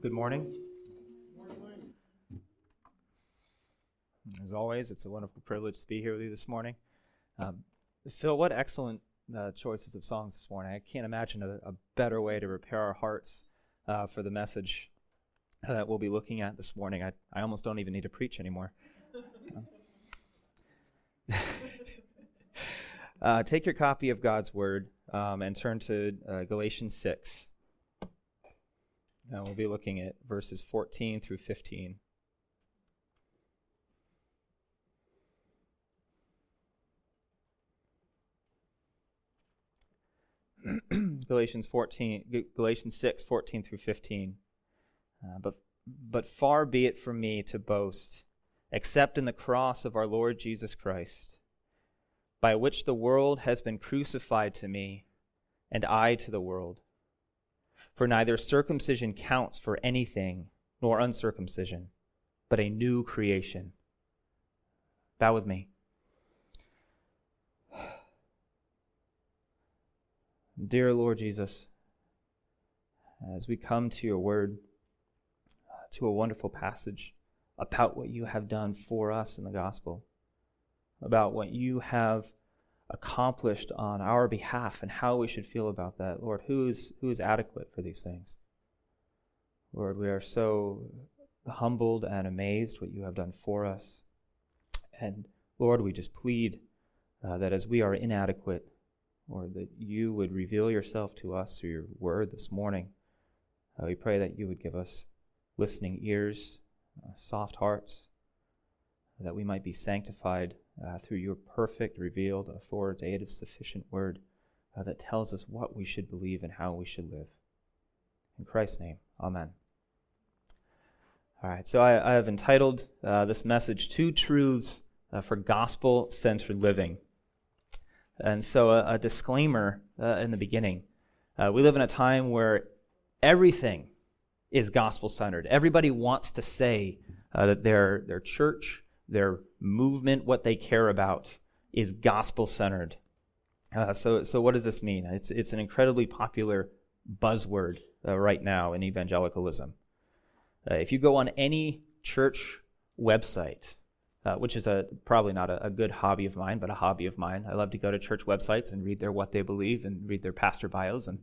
Good morning. As always, it's a wonderful privilege to be here with you this morning. Um, Phil, what excellent uh, choices of songs this morning. I can't imagine a, a better way to prepare our hearts uh, for the message that we'll be looking at this morning. I, I almost don't even need to preach anymore. uh, take your copy of God's Word um, and turn to uh, Galatians 6. And we'll be looking at verses 14 through 15. Galatians 14, Galatians 6, 14 through 15. Uh, but, but far be it from me to boast, except in the cross of our Lord Jesus Christ, by which the world has been crucified to me, and I to the world. For neither circumcision counts for anything, nor uncircumcision, but a new creation. Bow with me. Dear Lord Jesus, as we come to your word, to a wonderful passage about what you have done for us in the gospel, about what you have accomplished on our behalf and how we should feel about that. Lord, who is, who is adequate for these things? Lord, we are so humbled and amazed what you have done for us. And Lord, we just plead uh, that as we are inadequate, Lord, that you would reveal yourself to us through your word this morning. Uh, we pray that you would give us listening ears, uh, soft hearts, that we might be sanctified uh, through your perfect, revealed, authoritative, sufficient word uh, that tells us what we should believe and how we should live. In Christ's name, amen. All right, so I, I have entitled uh, this message Two Truths uh, for Gospel Centered Living. And so, a, a disclaimer uh, in the beginning. Uh, we live in a time where everything is gospel centered. Everybody wants to say that their, their church, their movement, what they care about, is gospel centered. Uh, so, so what does this mean? It's, it's an incredibly popular buzzword uh, right now in evangelicalism. Uh, if you go on any church website, uh, which is a probably not a, a, good hobby of mine, but a hobby of mine, I love to go to church websites and read their what they believe and read their pastor bios. And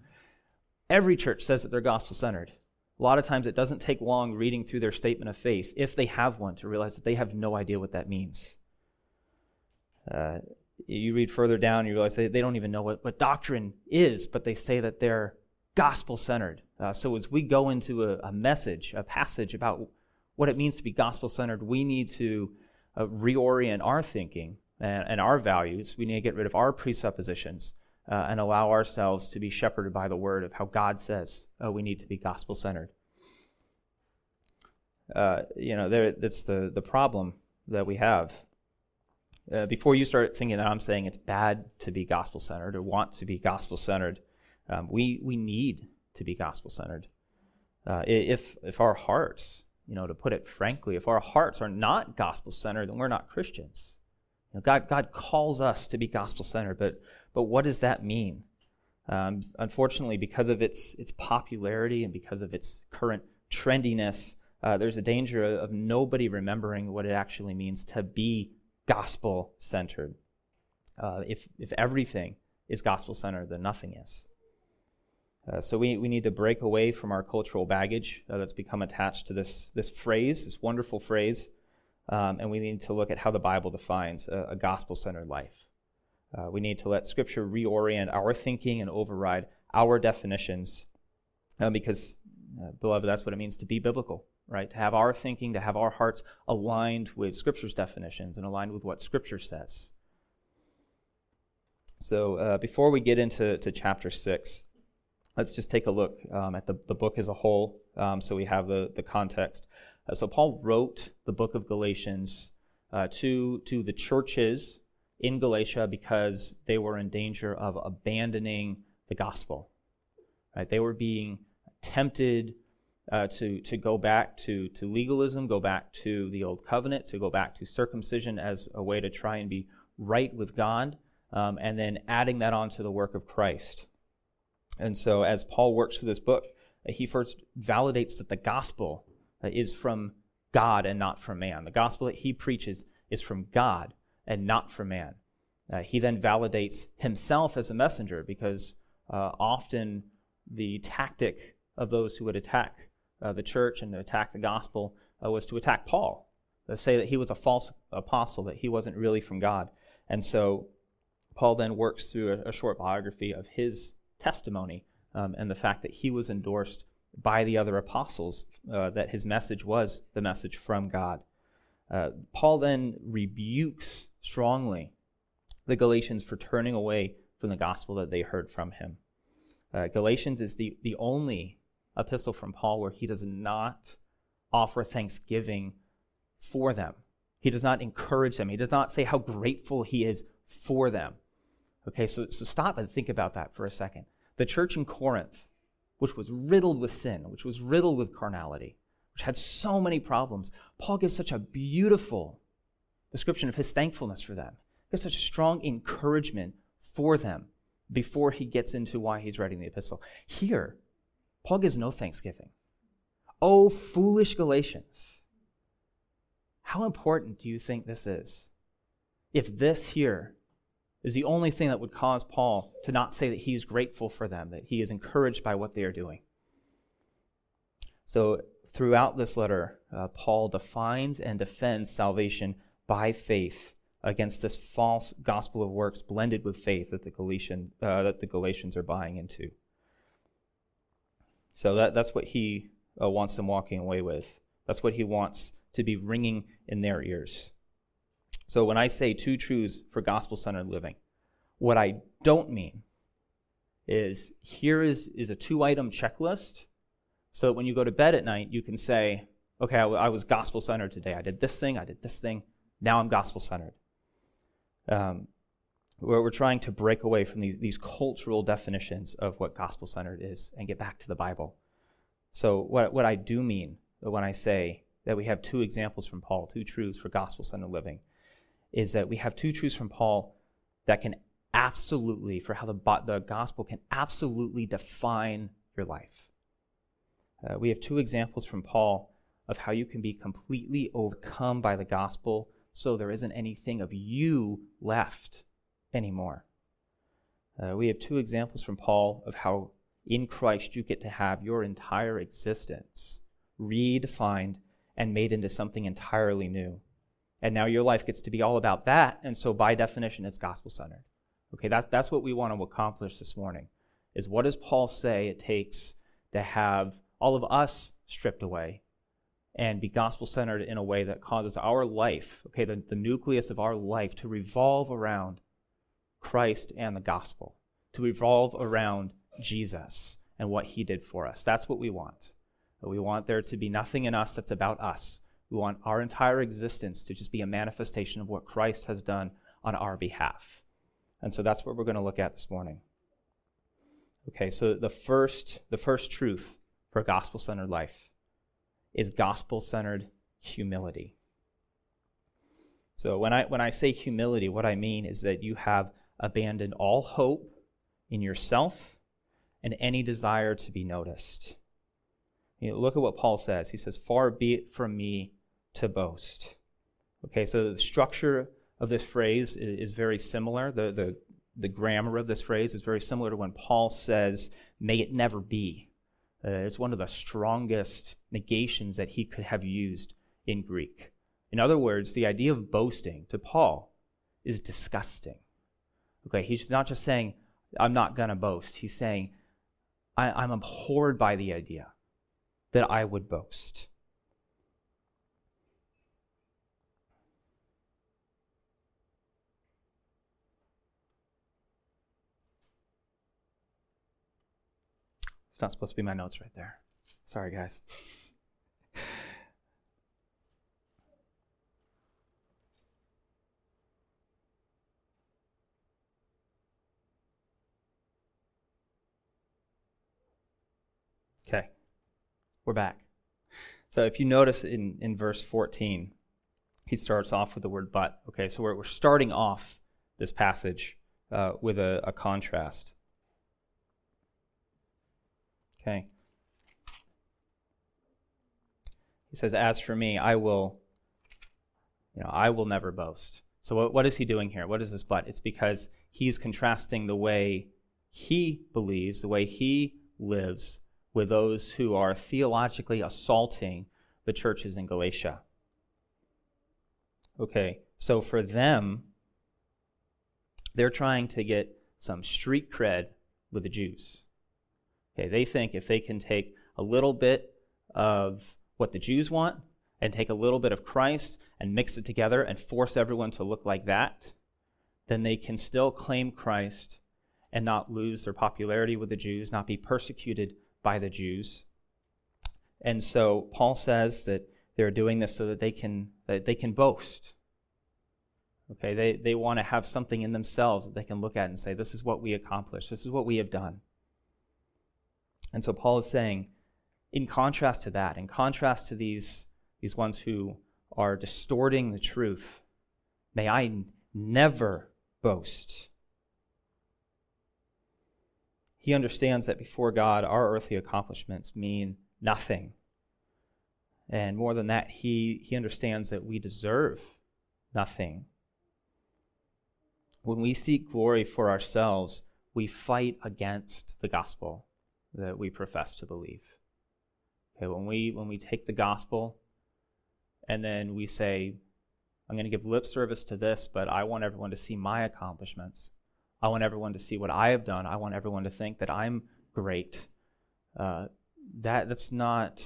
every church says that they're gospel centered. A lot of times it doesn't take long reading through their statement of faith, if they have one, to realize that they have no idea what that means. Uh, you read further down, you realize they, they don't even know what, what doctrine is, but they say that they're gospel centered. Uh, so as we go into a, a, message, a passage about what it means to be gospel centered, we need to uh, reorient our thinking and, and, our values. We need to get rid of our presuppositions uh, and allow ourselves to be shepherded by the word of how God says uh, we need to be gospel centered. Uh, you know, there, that's the, the problem that we have. Uh, before you start thinking that I'm saying it's bad to be gospel centered or want to be gospel centered, um, we, we need to be gospel centered. Uh, if, if our hearts, you know, to put it frankly, if our hearts are not gospel centered, then we're not Christians. Know, God, God calls us to be gospel centered, but but what does that mean? Um, unfortunately, because of its, its popularity and because of its current trendiness, uh, there's a danger of nobody remembering what it actually means to be gospel centered. Uh, if, if everything is gospel centered, then nothing is. Uh, so we, we need to break away from our cultural baggage uh, that's become attached to this, this phrase, this wonderful phrase, um, and we need to look at how the Bible defines a, a gospel centered life. Uh, we need to let Scripture reorient our thinking and override our definitions uh, because, uh, beloved, that's what it means to be biblical, right? To have our thinking, to have our hearts aligned with Scripture's definitions and aligned with what Scripture says. So uh, before we get into to chapter 6, let's just take a look um, at the, the book as a whole um, so we have the, the context. Uh, so Paul wrote the book of Galatians uh, to, to the churches in Galatia because they were in danger of abandoning the gospel. Right? They were being tempted uh, to, to go back to, to legalism, go back to the old covenant, to go back to circumcision as a way to try and be right with God, um, and then adding that on to the work of Christ. And so, as Paul works through this book, he first validates that the gospel is from God and not from man. The gospel that he preaches is from God and not from man. Uh, he then validates himself as a messenger because uh, often the tactic of those who would attack uh, the church and attack the gospel uh, was to attack Paul, to say that he was a false apostle, that he wasn't really from God. And so Paul then works through a, a short biography of his testimony um, and the fact that he was endorsed by the other apostles, uh, that his message was the message from God. Uh, Paul then rebukes strongly the Galatians for turning away from the gospel that they heard from him. Uh, Galatians is the, the only epistle from Paul where he does not offer thanksgiving for them. He does not encourage them. He does not say how grateful he is for them. Okay, so, so stop and think about that for a second. The church in Corinth, which was riddled with sin, which was riddled with carnality, which had so many problems, Paul gives such a beautiful description of his thankfulness for them. He gives such a strong encouragement for them before he gets into why he's writing the epistle. Here, Paul gives no thanksgiving. Oh, foolish Galatians. How important do you think this is? If this here is the only thing that would cause Paul to not say that he's grateful for them, that he is encouraged by what they are doing. So, throughout this letter, uh, Paul defines and defends salvation by faith against this false gospel of works blended with faith that the, Galatian, uh, that the Galatians are buying into. So, that, that's what he uh, wants them walking away with. That's what he wants to be ringing in their ears. So when I say two truths for gospel centered living, what I don't mean is here is, is a two item checklist so that when you go to bed at night, you can say, okay, I, w- I was gospel centered today. I did this thing, I did this thing. Now I'm gospel centered. Um, we're, we're trying to break away from these, these cultural definitions of what gospel centered is and get back to the Bible. So, what, what I do mean when I say that we have two examples from Paul, two truths for gospel centered living, is that we have two truths from Paul that can absolutely, for how the, the gospel can absolutely define your life. Uh, we have two examples from Paul of how you can be completely overcome by the gospel so there isn't anything of you left anymore. Uh, we have two examples from Paul of how in Christ you get to have your entire existence redefined and made into something entirely new. And now your life gets to be all about that. And so, by definition, it's gospel centered. Okay, that's, that's what we want to accomplish this morning. Is what does Paul say it takes to have all of us stripped away and be gospel centered in a way that causes our life, okay, the, the nucleus of our life, to revolve around Christ and the gospel, to revolve around Jesus and what he did for us. That's what we want. We want there to be nothing in us that's about us. We want our entire existence to just be a manifestation of what Christ has done on our behalf. And so that's what we're going to look at this morning. Okay, so the first, the first truth for gospel centered life is gospel centered humility. So when I, when I say humility, what I mean is that you have abandoned all hope in yourself and any desire to be noticed. You know, look at what Paul says. He says, Far be it from me to boast. Okay, so the structure of this phrase is, very similar. The, the, the grammar of this phrase is very similar to when Paul says, May it never be. Uh, it's one of the strongest negations that he could have used in Greek. In other words, the idea of boasting to Paul is disgusting. Okay, he's not just saying, I'm not going to boast. He's saying, I, am abhorred by the idea that I would boast. It's not supposed to be my notes right there. Sorry, guys. Okay, we're back. So if you notice in, in verse 14, he starts off with the word but. Okay, so we're, we're starting off this passage uh, with a, a contrast. Okay. He says, As for me, I will, you know, I will never boast. So what, what is he doing here? What is this but? It's because he's contrasting the way he believes, the way he lives, with those who are theologically assaulting the churches in Galatia. Okay, so for them, they're trying to get some street cred with the Jews. Okay, they think if they can take a little bit of what the Jews want and take a little bit of Christ and mix it together and force everyone to look like that, then they can still claim Christ and not lose their popularity with the Jews, not be persecuted by the Jews. And so Paul says that they're doing this so that they can that they can boast. Okay, they, they want to have something in themselves that they can look at and say, This is what we accomplished, this is what we have done. And so Paul is saying, in contrast to that, in contrast to these, these ones who are distorting the truth, may I never boast. He understands that before God, our earthly accomplishments mean nothing. And more than that, he, he understands that we deserve nothing. When we seek glory for ourselves, we fight against the gospel that we profess to believe. Okay, when we when we take the gospel and then we say, I'm going to give lip service to this, but I want everyone to see my accomplishments. I want everyone to see what I have done. I want everyone to think that I'm great. Uh, that that's not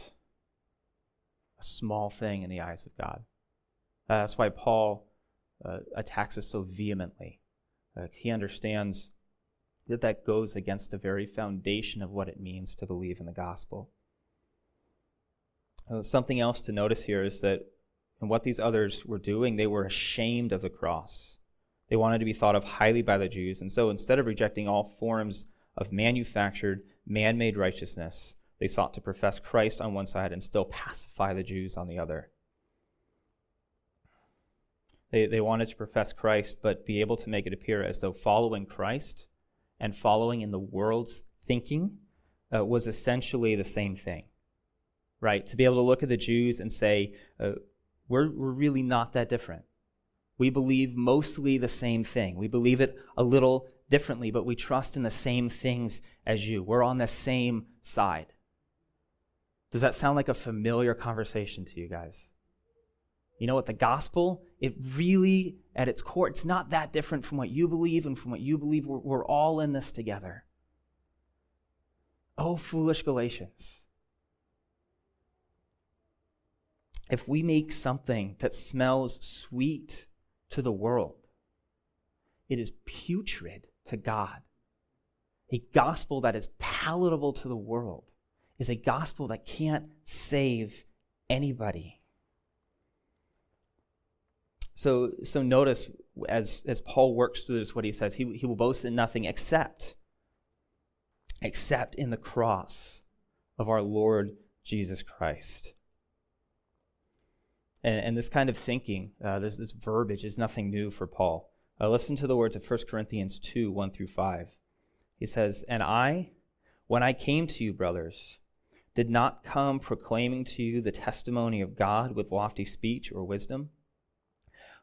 a small thing in the eyes of God. Uh, that's why Paul uh, attacks us so vehemently. Uh, he understands that that goes against the very foundation of what it means to believe in the gospel. Uh, something else to notice here is that in what these others were doing, they were ashamed of the cross. They wanted to be thought of highly by the Jews, and so instead of rejecting all forms of manufactured, man made righteousness, they sought to profess Christ on one side and still pacify the Jews on the other. They, they wanted to profess Christ, but be able to make it appear as though following Christ and following in the world's thinking uh, was essentially the same thing, right? To be able to look at the Jews and say, uh, we're, we're really not that different. We believe mostly the same thing. We believe it a little differently, but we trust in the same things as you. We're on the same side. Does that sound like a familiar conversation to you guys? You know what? The gospel, it really, at its core, it's not that different from what you believe and from what you believe. We're, we're all in this together. Oh, foolish Galatians. If we make something that smells sweet to the world, it is putrid to God. A gospel that is palatable to the world is a gospel that can't save anybody. So, so notice as, as Paul works through this, what he says, he, he will boast in nothing except, except in the cross of our Lord Jesus Christ. And, and this kind of thinking, uh, this, this verbiage is nothing new for Paul. Uh, listen to the words of 1 Corinthians 2 1 through 5. He says, And I, when I came to you, brothers, did not come proclaiming to you the testimony of God with lofty speech or wisdom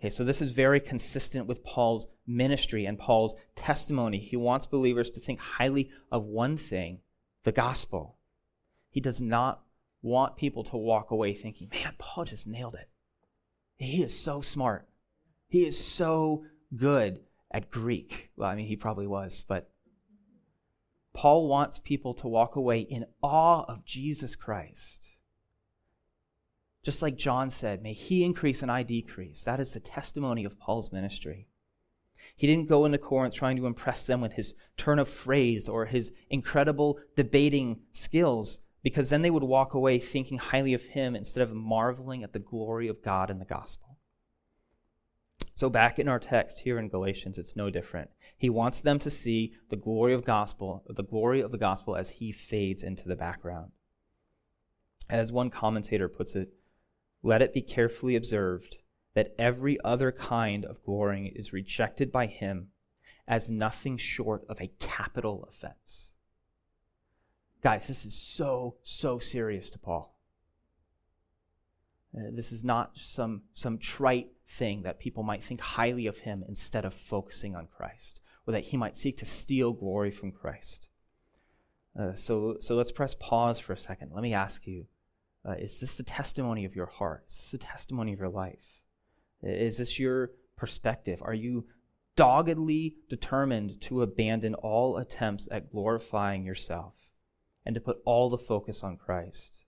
Okay, so this is very consistent with Paul's ministry and Paul's testimony. He wants believers to think highly of one thing the gospel. He does not want people to walk away thinking, man, Paul just nailed it. He is so smart. He is so good at Greek. Well, I mean, he probably was, but Paul wants people to walk away in awe of Jesus Christ. Just like John said, may he increase and I decrease. That is the testimony of Paul's ministry. He didn't go into Corinth trying to impress them with his turn of phrase or his incredible debating skills, because then they would walk away thinking highly of him instead of marveling at the glory of God in the gospel. So, back in our text here in Galatians, it's no different. He wants them to see the glory of gospel, the glory of the gospel as he fades into the background. As one commentator puts it, let it be carefully observed that every other kind of glorying is rejected by him as nothing short of a capital offense. Guys, this is so, so serious to Paul. Uh, this is not some, some trite thing that people might think highly of him instead of focusing on Christ, or that he might seek to steal glory from Christ. Uh, so, so let's press pause for a second. Let me ask you uh, is this the testimony of your heart? Is this the testimony of your life? Is this your perspective? Are you doggedly determined to abandon all attempts at glorifying yourself and to put all the focus on Christ?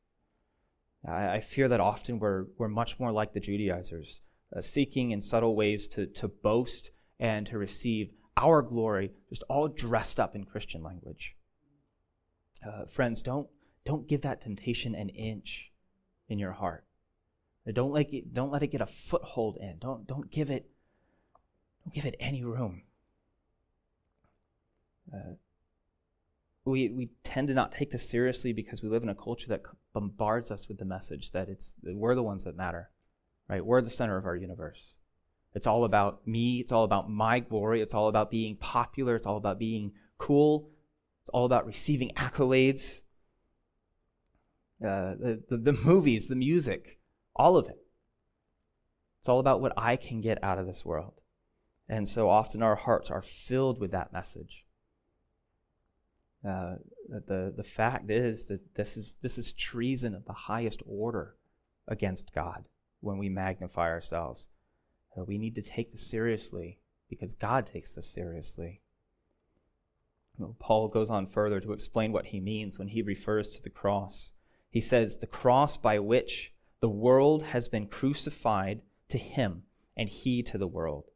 I, I fear that often we're, we're much more like the Judaizers, uh, seeking in subtle ways to, to boast and to receive our glory, just all dressed up in Christian language. Uh, friends, don't, don't give that temptation an inch in your heart. Don't let it, don't let it get a foothold in. Don't, don't give it don't give it any room. Uh, we, we tend to not take this seriously because we live in a culture that bombards us with the message that it's that we're the ones that matter, right? We're the center of our universe. It's all about me. It's all about my glory. It's all about being popular. It's all about being cool. It's all about receiving accolades. Uh, the, the, movies, the music, all of it. It's all about what I can get out of this world. And so often our hearts are filled with that message. Uh, the, the fact is that this is, this is treason of the highest order against God when we magnify ourselves. Uh, we need to take this seriously because God takes this seriously. Paul goes on further to explain what he means when he refers to the cross. He says, The cross by which the world has been crucified to him, and he to the world.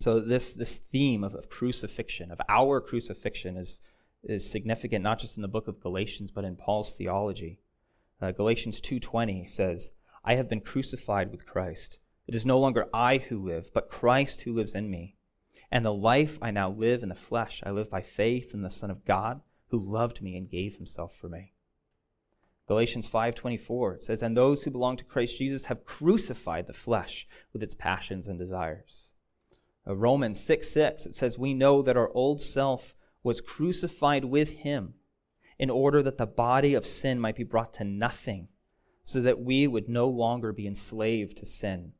So this, this theme of, of crucifixion, of our crucifixion, is, is significant not just in the book of Galatians, but in Paul's theology. Uh, Galatians 2.20 says, I have been crucified with Christ. It is no longer I who live, but Christ who lives in me. And the life I now live in the flesh, I live by faith in the Son of God, who loved me and gave himself for me. Galatians 5:24 says, "And those who belong to Christ Jesus have crucified the flesh with its passions and desires." Uh, Romans 6 6, it says, We know that our old self was crucified with him in order that the body of sin might be brought to nothing, so that we would no longer be enslaved to sin.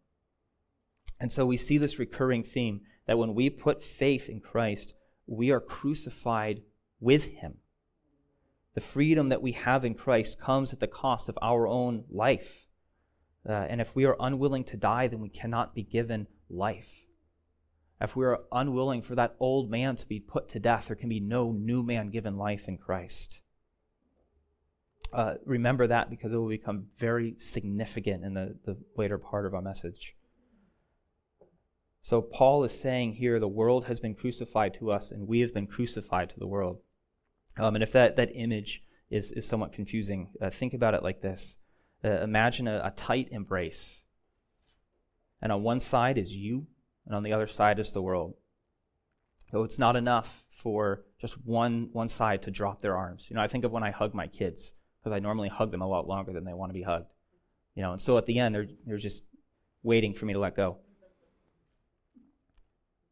And so we see this recurring theme that when we put faith in Christ, we are crucified with him. The freedom that we have in Christ comes at the cost of our own life. Uh, and if we are unwilling to die, then we cannot be given life. If we are unwilling for that old man to be put to death, there can be no new man given life in Christ. Uh, remember that because it will become very significant in the, the later part of our message. So, Paul is saying here the world has been crucified to us, and we have been crucified to the world. Um, and if that, that image is, is somewhat confusing, uh, think about it like this uh, Imagine a, a tight embrace, and on one side is you, and on the other side is the world. So it's not enough for just one, one side to drop their arms. You know, I think of when I hug my kids, because I normally hug them a lot longer than they want to be hugged. You know, and so at the end, they're, they're just waiting for me to let go.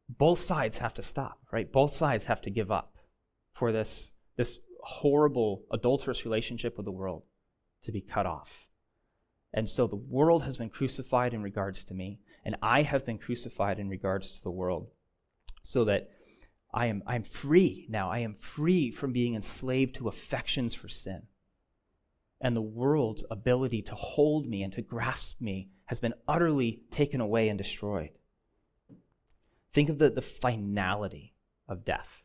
Both sides have to stop, right? Both sides have to give up for this, this horrible, adulterous relationship with the world to be cut off. And so the world has been crucified in regards to me, and I have been crucified in regards to the world, so that I am I am free now. I am free from being enslaved to affections for sin. And the world's ability to hold me and to grasp me has been utterly taken away and destroyed. Think of the, the finality of death.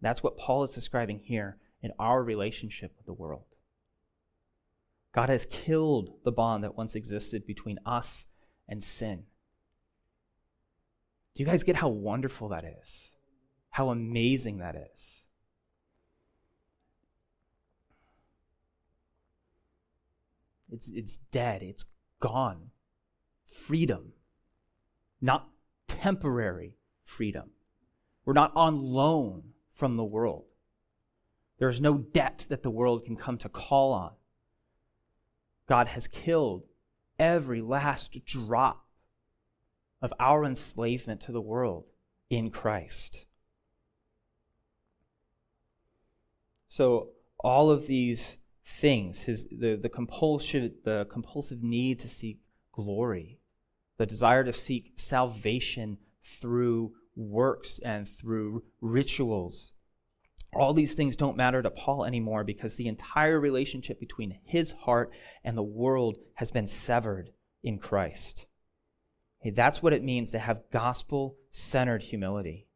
That's what Paul is describing here in our relationship with the world. God has killed the bond that once existed between us and sin. Do you guys get how wonderful that is? How amazing that is? It's, it's dead, it's gone. freedom, not temporary freedom. We're not on loan from the world. There's no debt that the world can come to call on. God has killed every last drop of our enslavement to the world in Christ. So, all of these things, his, the, the, compulsion, the compulsive need to seek glory, the desire to seek salvation through works and through rituals, all these things don't matter to Paul anymore because the entire relationship between his heart and the world has been severed in Christ. Okay, that's what it means to have gospel centered humility.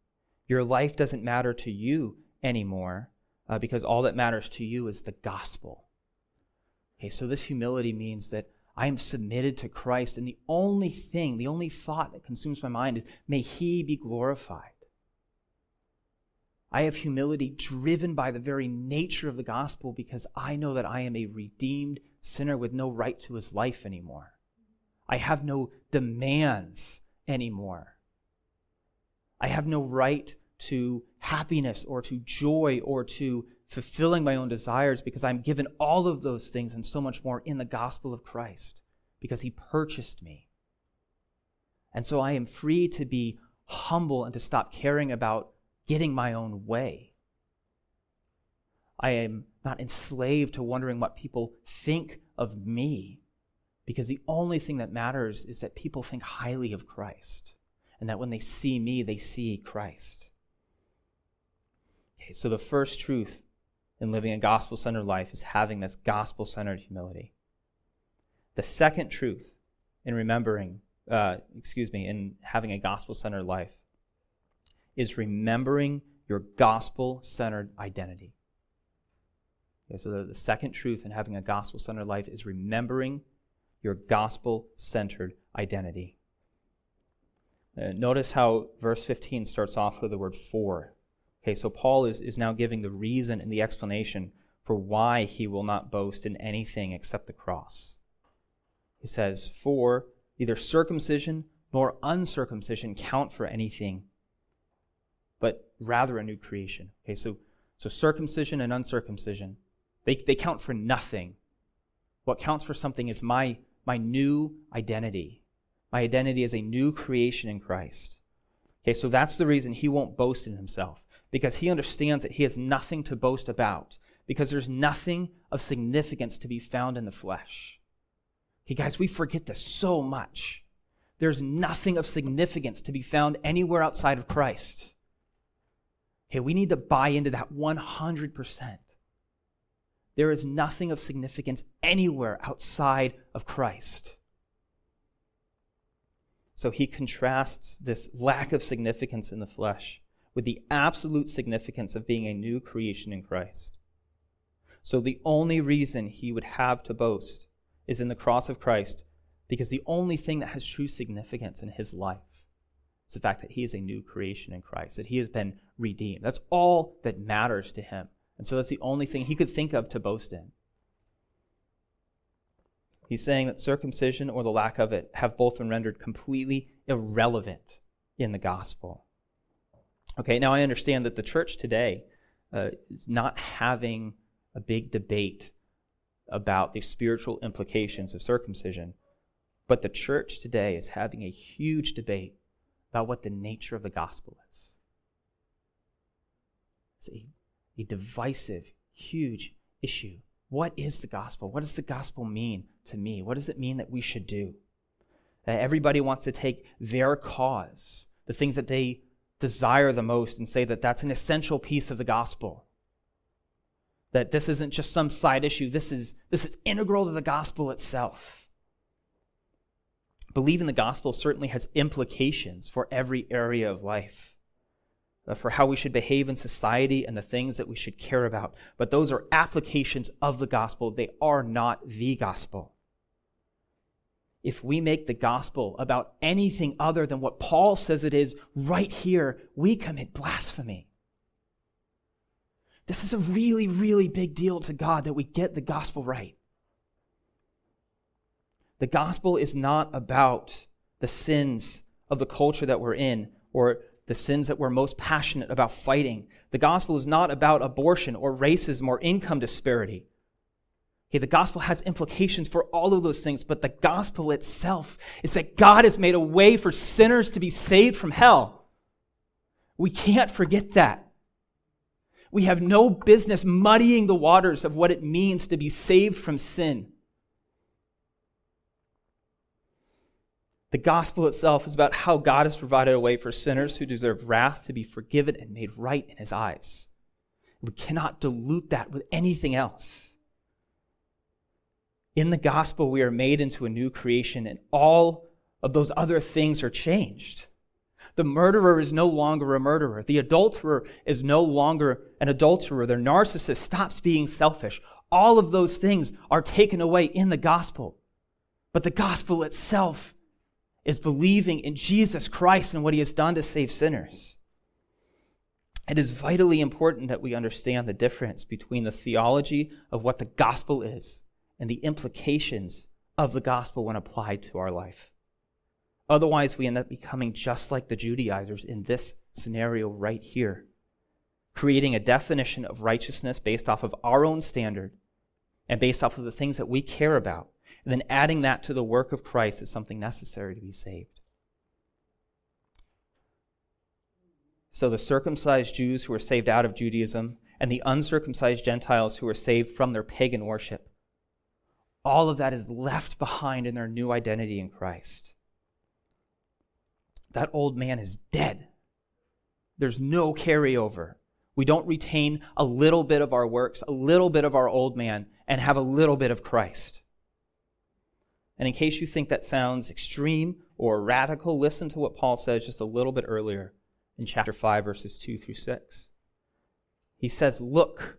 Your life doesn't matter to you anymore uh, because all that matters to you is the gospel. Okay, so this humility means that I am submitted to Christ, and the only thing, the only thought that consumes my mind is, may He be glorified. I have humility driven by the very nature of the gospel because I know that I am a redeemed sinner with no right to his life anymore. I have no demands anymore. I have no right to happiness or to joy or to fulfilling my own desires because I'm given all of those things and so much more in the gospel of Christ because he purchased me. And so I am free to be humble and to stop caring about getting my own way. I am not enslaved to wondering what people think of me because the only thing that matters is that people think highly of Christ and that when they see me, they see Christ. Okay, so the first truth in living a gospel centered life is having this gospel centered humility. The second truth in remembering, uh, excuse me, in having a gospel centered life is remembering your gospel centered identity. Okay, so the, the second truth in having a gospel centered life is remembering your gospel centered identity. Uh, notice how verse 15 starts off with the word for. Okay, so Paul is, is now giving the reason and the explanation for why he will not boast in anything except the cross. He says, For neither circumcision nor uncircumcision count for anything but rather a new creation. Okay, so, so circumcision and uncircumcision, they, they count for nothing. What counts for something is my, my new identity. My identity is a new creation in Christ. Okay, so that's the reason he won't boast in himself, because he understands that he has nothing to boast about, because there's nothing of significance to be found in the flesh. Okay, guys, we forget this so much. There's nothing of significance to be found anywhere outside of Christ. Okay, we need to buy into that 100%. There is nothing of significance anywhere outside of Christ. So he contrasts this lack of significance in the flesh with the absolute significance of being a new creation in Christ. So the only reason he would have to boast is in the cross of Christ because the only thing that has true significance in his life is the fact that he is a new creation in Christ, that he has been redeemed. That's all that matters to him. And so that's the only thing he could think of to boast in. He's saying that circumcision or the lack of it have both been rendered completely irrelevant in the gospel. Okay, now I understand that the church today uh, is not having a big debate about the spiritual implications of circumcision, but the church today is having a huge debate about what the nature of the gospel is. It's a, a divisive, huge issue. What is the gospel? What does the gospel mean to me? What does it mean that we should do? Uh, everybody wants to take their cause, the things that they desire the most, and say that that's an essential piece of the gospel. That this isn't just some side issue, this is, this is integral to the gospel itself. Believing the gospel certainly has implications for every area of life, uh, for how we should behave in society and the things that we should care about. But those are applications of the gospel, they are not the gospel. If we make the gospel about anything other than what Paul says it is right here, we commit blasphemy. This is a really, really big deal to God that we get the gospel right. The gospel is not about the sins of the culture that we're in or the sins that we're most passionate about fighting. The gospel is not about abortion or racism or income disparity. Okay, the gospel has implications for all of those things, but the gospel itself is that God has made a way for sinners to be saved from hell. We can't forget that. We have no business muddying the waters of what it means to be saved from sin. The gospel itself is about how God has provided a way for sinners who deserve wrath to be forgiven and made right in his eyes. We cannot dilute that with anything else. In the gospel, we are made into a new creation, and all of those other things are changed. The murderer is no longer a murderer. The adulterer is no longer an adulterer. The narcissist stops being selfish. All of those things are taken away in the gospel. But the gospel itself is believing in Jesus Christ and what he has done to save sinners. It is vitally important that we understand the difference between the theology of what the gospel is and the implications of the gospel when applied to our life. Otherwise, we end up becoming just like the Judaizers in this scenario right here, creating a definition of righteousness based off of our own standard and based off of the things that we care about and then adding that to the work of Christ as something necessary to be saved. So the circumcised Jews who were saved out of Judaism and the uncircumcised Gentiles who were saved from their pagan worship, all of that is left behind in their new identity in Christ. That old man is dead. There's no carryover. We don't retain a little bit of our works, a little bit of our old man, and have a little bit of Christ. And in case you think that sounds extreme or radical, listen to what Paul says just a little bit earlier in chapter 5, verses 2 through 6. He says, Look,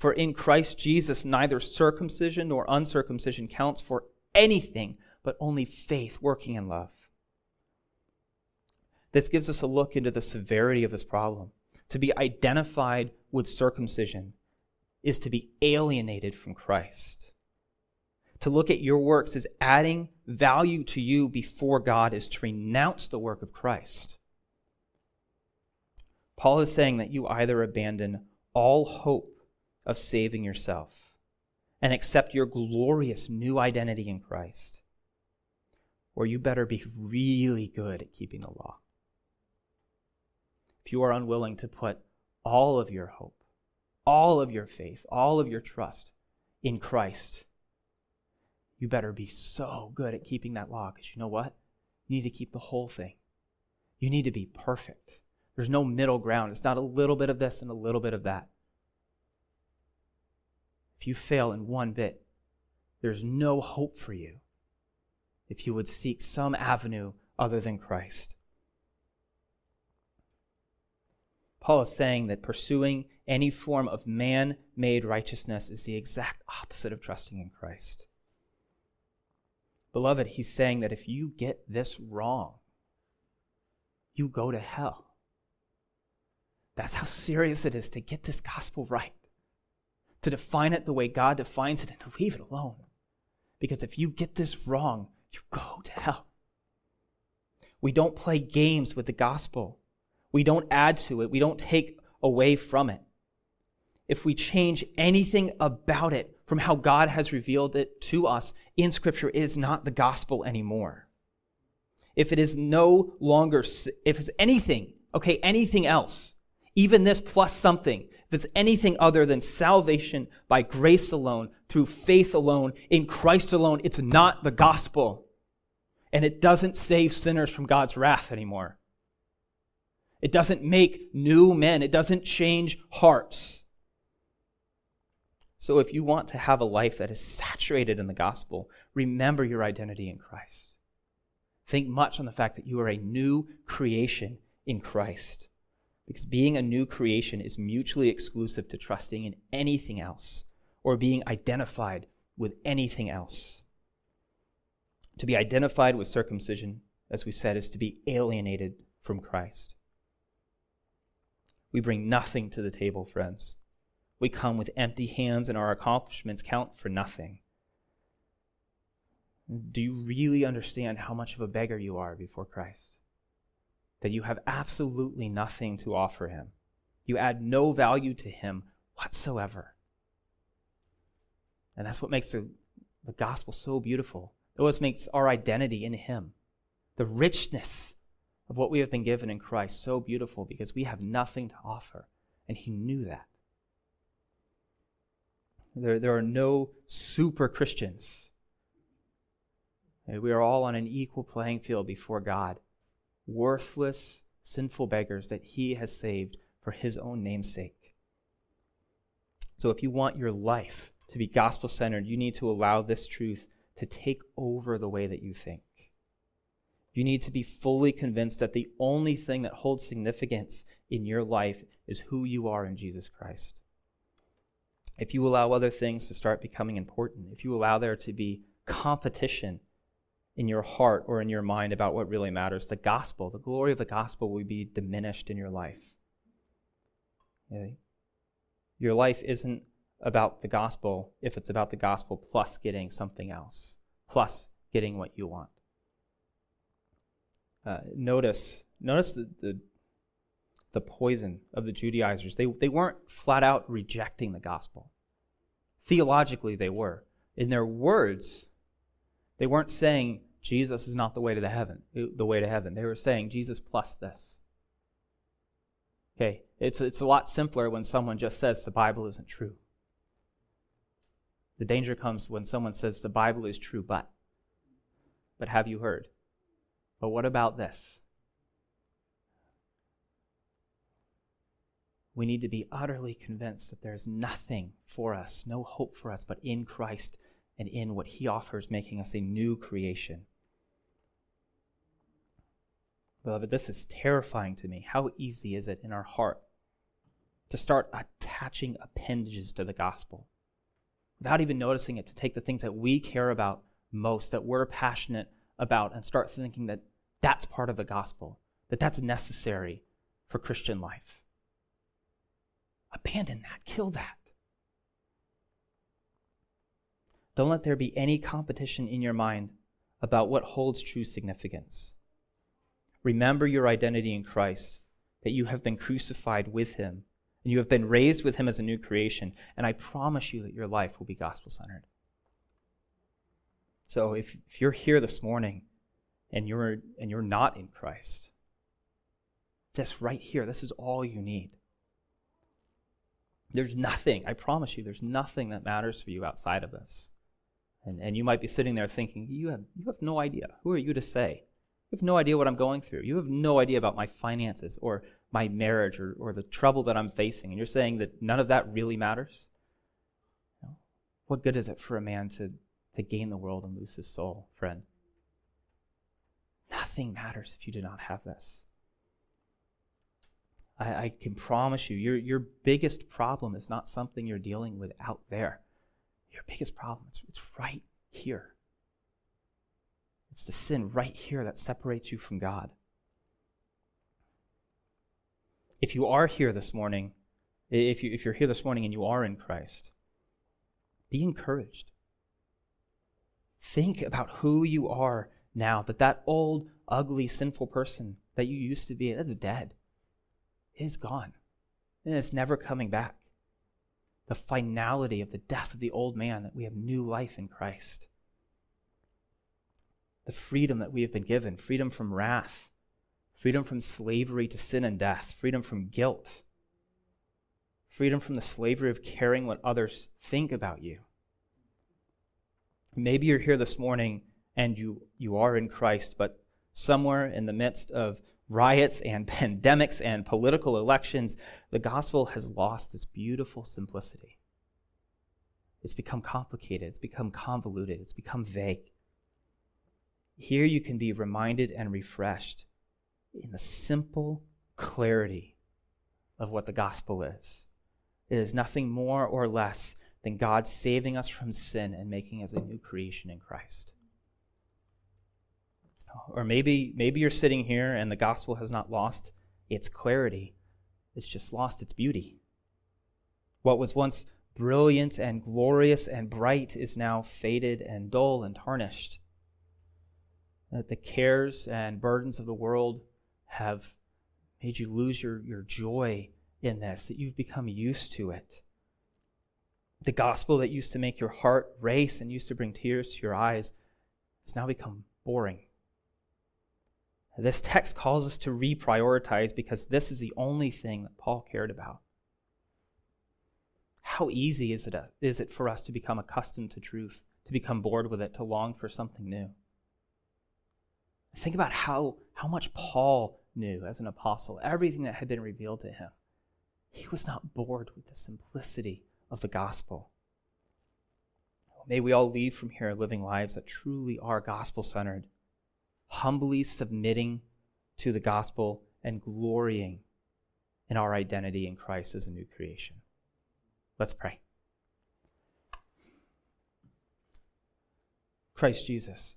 For in Christ Jesus, neither circumcision nor uncircumcision counts for anything, but only faith working in love. This gives us a look into the severity of this problem. To be identified with circumcision is to be alienated from Christ to look at your works as adding value to you before God is to renounce the work of Christ. Paul is saying that you either abandon all hope of saving yourself and accept your glorious new identity in Christ, or you better be really good at keeping the law. If you are unwilling to put all of your hope, all of your faith, all of your trust in Christ, you better be so good at keeping that law because you know what? You need to keep the whole thing. You need to be perfect. There's no middle ground. It's not a little bit of this and a little bit of that. If you fail in one bit, there's no hope for you if you would seek some avenue other than Christ. Paul is saying that pursuing any form of man made righteousness is the exact opposite of trusting in Christ. Beloved, he's saying that if you get this wrong, you go to hell. That's how serious it is to get this gospel right, to define it the way God defines it, and to leave it alone. Because if you get this wrong, you go to hell. We don't play games with the gospel. We don't add to it. We don't take away from it. If we change anything about it, from how God has revealed it to us in Scripture, it is not the gospel anymore. If it is no longer, if it's anything, okay, anything else, even this plus something, it's anything other than salvation by grace alone, through faith alone, in Christ alone, it's not the gospel. And it doesn't save sinners from God's wrath anymore. It doesn't make new men. It doesn't change hearts. So if you want to have a life that is saturated in the gospel, remember your identity in Christ. Think much on the fact that you are a new creation in Christ. Because being a new creation is mutually exclusive to trusting in anything else or being identified with anything else. To be identified with circumcision, as we said, is to be alienated from Christ. We bring nothing to the table, friends. We come with empty hands, and our accomplishments count for nothing. Do you really understand how much of a beggar you are before Christ? That you have absolutely nothing to offer him. You add no value to him whatsoever. And that's what makes the, the gospel so beautiful. It what makes our identity in him. The richness of what we have been given in Christ so beautiful because we have nothing to offer. And he knew that. There, there are no super Christians we are all on an equal playing field before God, worthless, sinful beggars that He has saved for His own name's sake. So, if you want your life to be gospel centered, you need to allow this truth to take over the way that you think. You need to be fully convinced that the only thing that holds significance in your life is who you are in Jesus Christ. If you allow other things to start becoming important, if you allow there to be competition in your heart or in your mind about what really matters. The gospel, the glory of the gospel will be diminished in your life. Your life isn't about the gospel if it's about the gospel plus getting something else, plus getting what you want. Uh, notice, notice the, the, the poison of the Judaizers. They, they weren't flat out rejecting the gospel. Theologically, they were. In their words, they weren't saying Jesus is not the way to the heaven, the way to heaven. They were saying Jesus plus this. Okay, it's, it's a lot simpler when someone just says the Bible isn't true. The danger comes when someone says the Bible is true, but. But have you heard? But what about this? We need to be utterly convinced that there is nothing for us, no hope for us, but in Christ and in what He offers, making us a new creation. Beloved, this is terrifying to me. How easy is it in our heart to start attaching appendages to the gospel without even noticing it, to take the things that we care about most, that we're passionate about, and start thinking that that's part of the gospel, that that's necessary for Christian life? Abandon that, kill that. Don't let there be any competition in your mind about what holds true significance. Remember your identity in Christ, that you have been crucified with him, and you have been raised with him as a new creation. And I promise you that your life will be gospel centered. So if, if you're here this morning and you're, and you're not in Christ, this right here, this is all you need. There's nothing, I promise you, there's nothing that matters for you outside of this. And, and you might be sitting there thinking, you have, you have no idea. Who are you to say? You have no idea what I'm going through. You have no idea about my finances or my marriage or, or the trouble that I'm facing. And you're saying that none of that really matters? What good is it for a man to, to gain the world and lose his soul, friend? Nothing matters if you do not have this. I, I can promise you, your, your biggest problem is not something you're dealing with out there. Your biggest problem, it's, it's right here. It's the sin right here that separates you from God. If you are here this morning, if, you, if you're here this morning and you are in Christ, be encouraged. Think about who you are now, that that old, ugly, sinful person that you used to be, that's dead. It is gone. And it's never coming back. The finality of the death of the old man, that we have new life in Christ the freedom that we have been given freedom from wrath, freedom from slavery to sin and death, freedom from guilt, freedom from the slavery of caring what others think about you. Maybe you're here this morning and you, you are in Christ, but somewhere in the midst of riots and pandemics and political elections, the gospel has lost its beautiful simplicity. It's become complicated, it's become convoluted, it's become vague here you can be reminded and refreshed in the simple clarity of what the gospel is. It is nothing more or less than God saving us from sin and making us a new creation in Christ. Or maybe, maybe you're sitting here and the gospel has not lost its clarity, it's just lost its beauty. What was once brilliant and glorious and bright is now faded and dull and tarnished. That the cares and burdens of the world have made you lose your, your joy in this, that you've become used to it. The gospel that used to make your heart race and used to bring tears to your eyes has now become boring. This text calls us to reprioritize because this is the only thing that Paul cared about. How easy is it, is it for us to become accustomed to truth, to become bored with it, to long for something new? Think about how, how much Paul knew as an apostle, everything that had been revealed to him. He was not bored with the simplicity of the gospel. May we all leave from here living lives that truly are gospel centered, humbly submitting to the gospel and glorying in our identity in Christ as a new creation. Let's pray. Christ Jesus,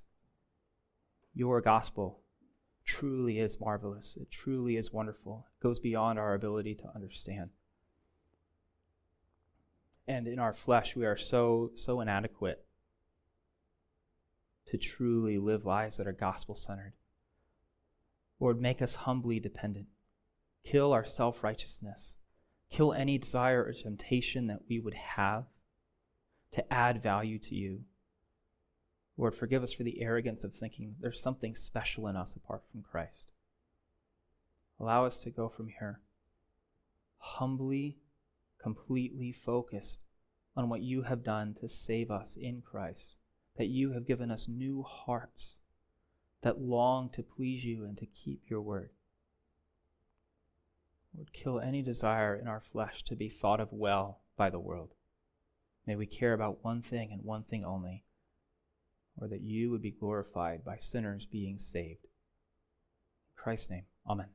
your gospel truly is marvelous. It truly is wonderful. It goes beyond our ability to understand. And in our flesh, we are so, so inadequate to truly live lives that are gospel centered. Lord, make us humbly dependent. Kill our self righteousness. Kill any desire or temptation that we would have to add value to you Lord, forgive us for the arrogance of thinking there's something special in us apart from Christ. Allow us to go from here humbly, completely focused on what you have done to save us in Christ, that you have given us new hearts that long to please you and to keep your word. Lord, kill any desire in our flesh to be thought of well by the world. May we care about one thing and one thing only or that you would be glorified by sinners being saved. In Christ's name, amen.